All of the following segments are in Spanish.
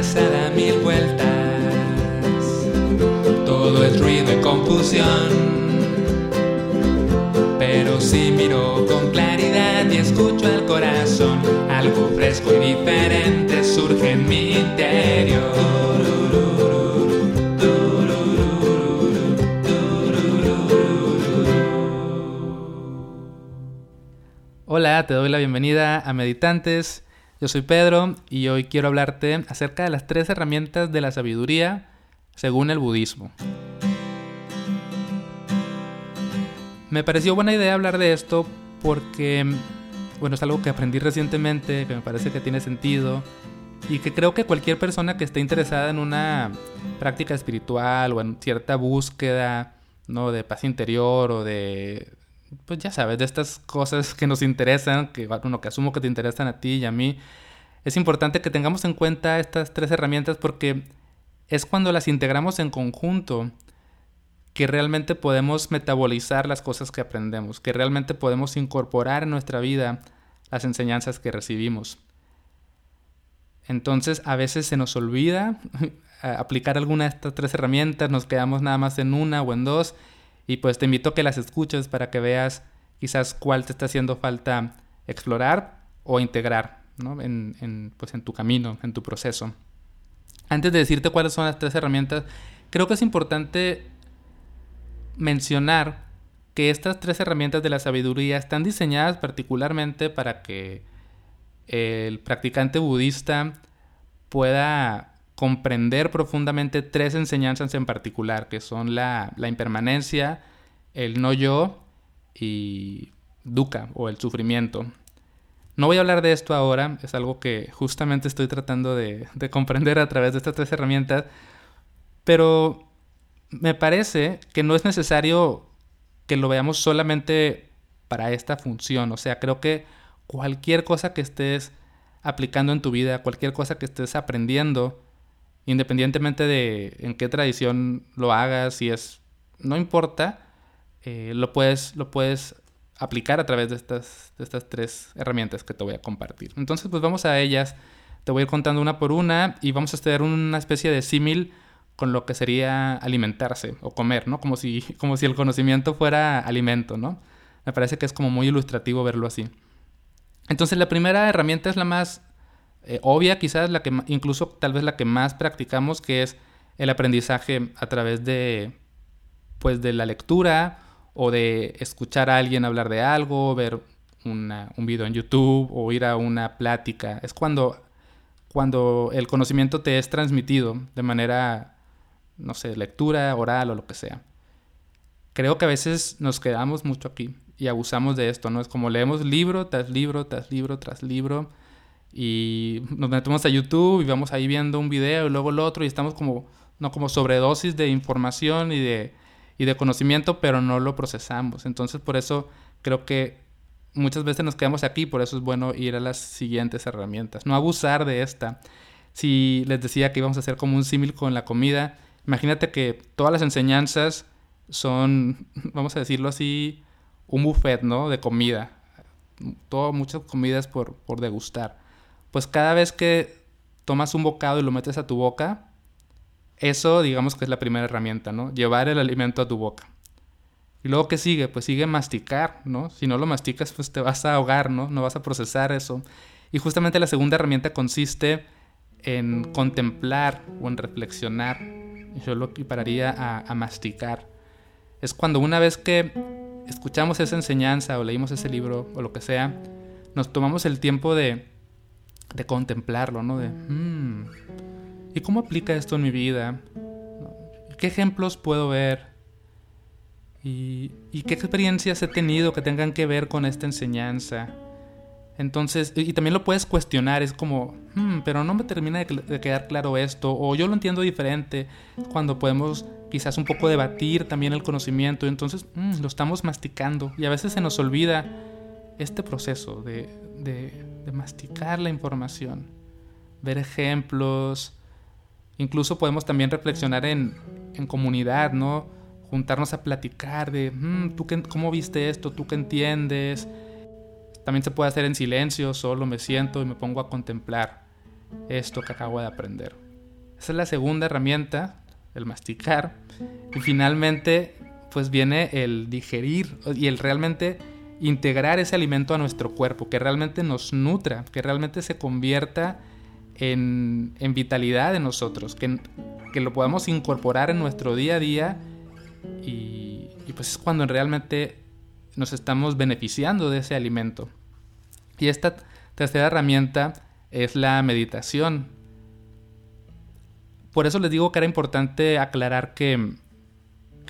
cabeza da mil vueltas. Todo es ruido y confusión. Pero si miro con claridad y escucho al corazón, algo fresco y diferente surge en mi interior. Hola, te doy la bienvenida a Meditantes. Yo soy Pedro y hoy quiero hablarte acerca de las tres herramientas de la sabiduría según el budismo. Me pareció buena idea hablar de esto porque, bueno, es algo que aprendí recientemente, que me parece que tiene sentido y que creo que cualquier persona que esté interesada en una práctica espiritual o en cierta búsqueda, ¿no? De paz interior o de pues ya sabes, de estas cosas que nos interesan, que, bueno, que asumo que te interesan a ti y a mí, es importante que tengamos en cuenta estas tres herramientas porque es cuando las integramos en conjunto que realmente podemos metabolizar las cosas que aprendemos, que realmente podemos incorporar en nuestra vida las enseñanzas que recibimos. Entonces a veces se nos olvida aplicar alguna de estas tres herramientas, nos quedamos nada más en una o en dos y pues te invito a que las escuches para que veas quizás cuál te está haciendo falta explorar o integrar en, pues en tu camino, en tu proceso. Antes de decirte cuáles son las tres herramientas, creo que es importante mencionar que estas tres herramientas de la sabiduría están diseñadas particularmente para que el practicante budista pueda comprender profundamente tres enseñanzas en particular, que son la, impermanencia, el no yo y dukkha o el sufrimiento. No voy a hablar de esto ahora, es algo que justamente estoy tratando de, de comprender a través de estas tres herramientas, pero me parece que no es necesario que lo veamos solamente para esta función, o sea, creo que cualquier cosa que estés aplicando en tu vida, cualquier cosa que estés aprendiendo, independientemente de en qué tradición lo hagas, si es, no importa, eh, lo, puedes, lo puedes aplicar a través de estas, de estas tres herramientas que te voy a compartir. Entonces, pues vamos a ellas. Te voy a ir contando una por una y vamos a hacer una especie de símil con lo que sería alimentarse o comer, ¿no? Como si, como si el conocimiento fuera alimento, ¿no? Me parece que es como muy ilustrativo verlo así. Entonces, la primera herramienta es la más eh, obvia, quizás la que incluso tal vez la que más practicamos, que es el aprendizaje a través de pues de la lectura o de escuchar a alguien hablar de algo, ver un video en YouTube o ir a una plática. Es cuando, cuando el conocimiento te es transmitido de manera, no sé, lectura, oral o lo que sea. Creo que a veces nos quedamos mucho aquí y abusamos de esto, ¿no? Es como leemos libro tras libro, tras libro, tras libro y nos metemos a YouTube y vamos ahí viendo un video y luego el otro y estamos como, no como sobredosis de información y de, y de conocimiento, pero no lo procesamos. Entonces por eso creo que muchas veces nos quedamos aquí, por eso es bueno ir a las siguientes herramientas, no abusar de esta. Si les decía que íbamos a hacer como un símil con la comida, imagínate que todas las enseñanzas son, vamos a decirlo así, un buffet, ¿no? De comida. Todo, muchas comidas por, por degustar pues cada vez que tomas un bocado y lo metes a tu boca, eso digamos que es la primera herramienta, ¿no? Llevar el alimento a tu boca. Y luego, ¿qué sigue? Pues sigue masticar, ¿no? Si no lo masticas, pues te vas a ahogar, ¿no? No vas a procesar eso. Y justamente la segunda herramienta consiste en contemplar o en reflexionar. Yo lo equipararía a, a masticar. Es cuando una vez que escuchamos esa enseñanza o leímos ese libro o lo que sea, nos tomamos el tiempo de de contemplarlo, ¿no? De, mm, ¿y cómo aplica esto en mi vida? ¿Qué ejemplos puedo ver? ¿Y, qué experiencias he tenido que tengan que ver con esta enseñanza? Entonces, y, también lo puedes cuestionar, es como, hmm, pero no me termina de, quedar claro esto, o yo lo entiendo diferente, cuando podemos quizás un poco debatir también el conocimiento, entonces mm, lo estamos masticando, y a veces se nos olvida este proceso de, de, masticar la información, ver ejemplos, incluso podemos también reflexionar en, en comunidad, ¿no? Juntarnos a platicar de, mm, ¿tú qué, cómo viste esto? ¿Tú qué entiendes? También se puede hacer en silencio, solo me siento y me pongo a contemplar esto que acabo de aprender. Esa es la segunda herramienta, el masticar. Y finalmente, pues viene el digerir y el realmente integrar ese alimento a nuestro cuerpo, que realmente nos nutra, que realmente se convierta en, vitalidad en nosotros, que, que, lo podamos incorporar en nuestro día a día y, y pues es cuando realmente nos estamos beneficiando de ese alimento. Y esta tercera herramienta es la meditación. Por eso les digo que era importante aclarar que,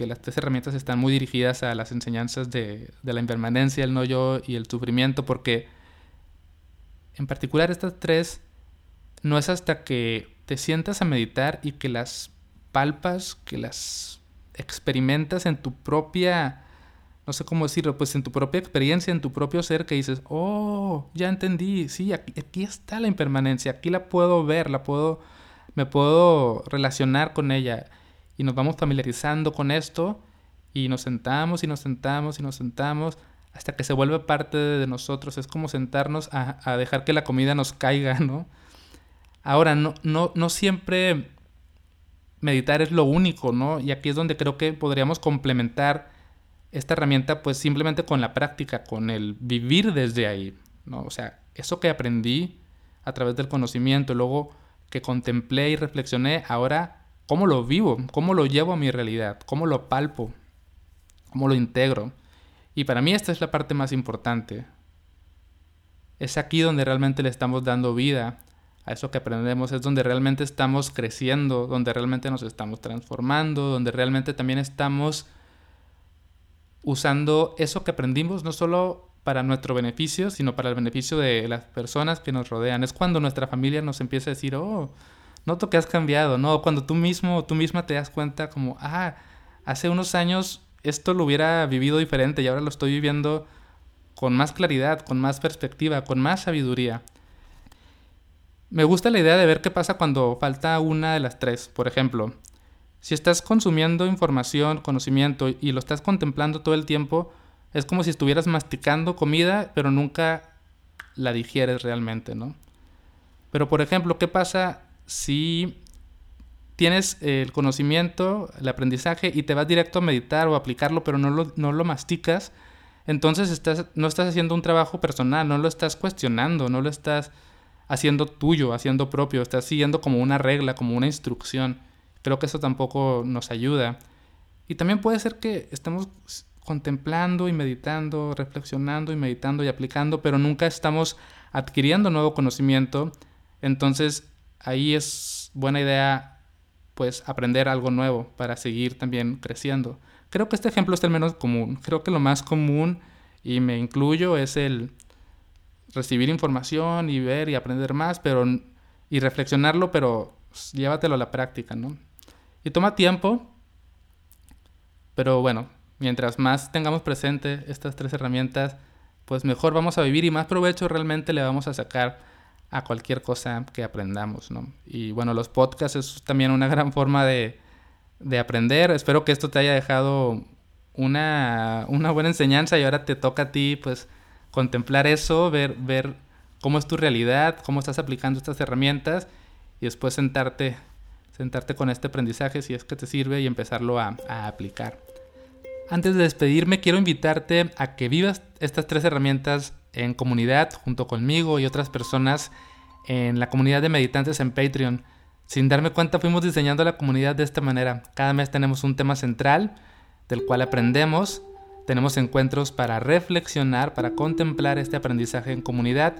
que las tres herramientas están muy dirigidas a las enseñanzas de, la impermanencia, el no yo y el sufrimiento, porque en particular estas tres no es hasta que te sientas a meditar y que las palpas, que las experimentas en tu propia, no sé cómo decirlo, pues en tu propia experiencia, en tu propio ser, que dices, oh, ya entendí, sí, aquí, aquí está la impermanencia, aquí la puedo ver, la puedo me puedo relacionar con ella y nos vamos familiarizando con esto y nos sentamos y nos sentamos y nos sentamos hasta que se vuelve parte de nosotros. Es como sentarnos a, dejar que la comida nos caiga, ¿no? Ahora, no, no, no siempre meditar es lo único, ¿no? Y aquí es donde creo que podríamos complementar esta herramienta pues simplemente con la práctica, con el vivir desde ahí, ¿no? O sea, eso que aprendí a través del conocimiento, luego que contemplé y reflexioné, ahora cómo lo vivo, cómo lo llevo a mi realidad, cómo lo palpo, cómo lo integro. Y para mí esta es la parte más importante. Es aquí donde realmente le estamos dando vida a eso que aprendemos, es donde realmente estamos creciendo, donde realmente nos estamos transformando, donde realmente también estamos usando eso que aprendimos no solo para nuestro beneficio, sino para el beneficio de las personas que nos rodean. Es cuando nuestra familia nos empieza a decir, oh, noto que has cambiado, ¿no? Cuando tú mismo, tú misma te das cuenta como, ah, hace unos años esto lo hubiera vivido diferente y ahora lo estoy viviendo con más claridad, con más perspectiva, con más sabiduría. Me gusta la idea de ver qué pasa cuando falta una de las tres. Por ejemplo, si estás consumiendo información, conocimiento y lo estás contemplando todo el tiempo, es como si estuvieras masticando comida, pero nunca la digieres realmente, ¿no? Pero por ejemplo, ¿qué pasa si tienes el conocimiento, el aprendizaje y te vas directo a meditar o aplicarlo, pero no lo, no lo masticas? Entonces estás, no estás haciendo un trabajo personal, no lo estás cuestionando, no lo estás haciendo tuyo, haciendo propio, estás siguiendo como una regla, como una instrucción. Creo que eso tampoco nos ayuda. Y también puede ser que estemos contemplando y meditando, reflexionando y meditando y aplicando, pero nunca estamos adquiriendo nuevo conocimiento. Entonces ahí es buena idea pues aprender algo nuevo para seguir también creciendo. Creo que este ejemplo es el menos común. Creo que lo más común, y me incluyo, es el recibir información y ver y aprender más, pero y reflexionarlo, pero llévatelo a la práctica, ¿no? Y toma tiempo, pero bueno, mientras más tengamos presente estas tres herramientas, pues mejor vamos a vivir y más provecho realmente le vamos a sacar a cualquier cosa que aprendamos, ¿no? Y bueno, los podcasts es también una gran forma de, de aprender. Espero que esto te haya dejado una, una, buena enseñanza y ahora te toca a ti, pues, contemplar eso, ver, ver cómo es tu realidad, cómo estás aplicando estas herramientas y después sentarte, sentarte con este aprendizaje si es que te sirve y empezarlo a, a aplicar. Antes de despedirme, quiero invitarte a que vivas estas tres herramientas en comunidad junto conmigo y otras personas en la comunidad de meditantes en Patreon. Sin darme cuenta fuimos diseñando la comunidad de esta manera. Cada mes tenemos un tema central del cual aprendemos, tenemos encuentros para reflexionar, para contemplar este aprendizaje en comunidad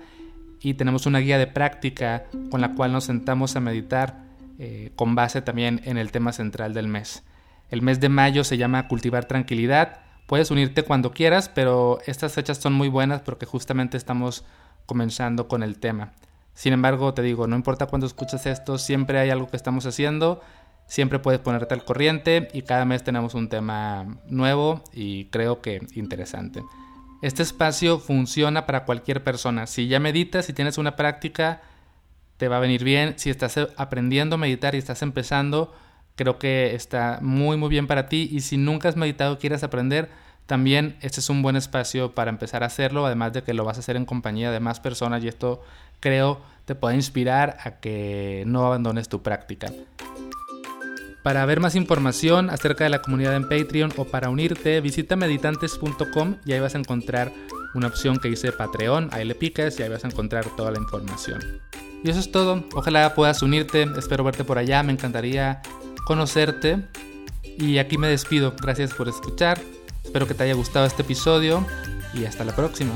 y tenemos una guía de práctica con la cual nos sentamos a meditar eh, con base también en el tema central del mes. El mes de mayo se llama Cultivar Tranquilidad. Puedes unirte cuando quieras, pero estas fechas son muy buenas porque justamente estamos comenzando con el tema. Sin embargo, te digo, no importa cuándo escuchas esto, siempre hay algo que estamos haciendo, siempre puedes ponerte al corriente y cada mes tenemos un tema nuevo y creo que interesante. Este espacio funciona para cualquier persona. Si ya meditas, si tienes una práctica, te va a venir bien. Si estás aprendiendo a meditar y estás empezando, creo que está muy muy bien para ti. Y si nunca has meditado quieres aprender, también este es un buen espacio para empezar a hacerlo, además de que lo vas a hacer en compañía de más personas. Y esto creo te puede inspirar a que no abandones tu práctica. Para ver más información acerca de la comunidad en Patreon o para unirte, visita meditantes.com y ahí vas a encontrar una opción que dice Patreon, ahí le picas y ahí vas a encontrar toda la información. Y eso es todo, ojalá puedas unirte, espero verte por allá, me encantaría conocerte. Y aquí me despido, gracias por escuchar, espero que te haya gustado este episodio y hasta la próxima.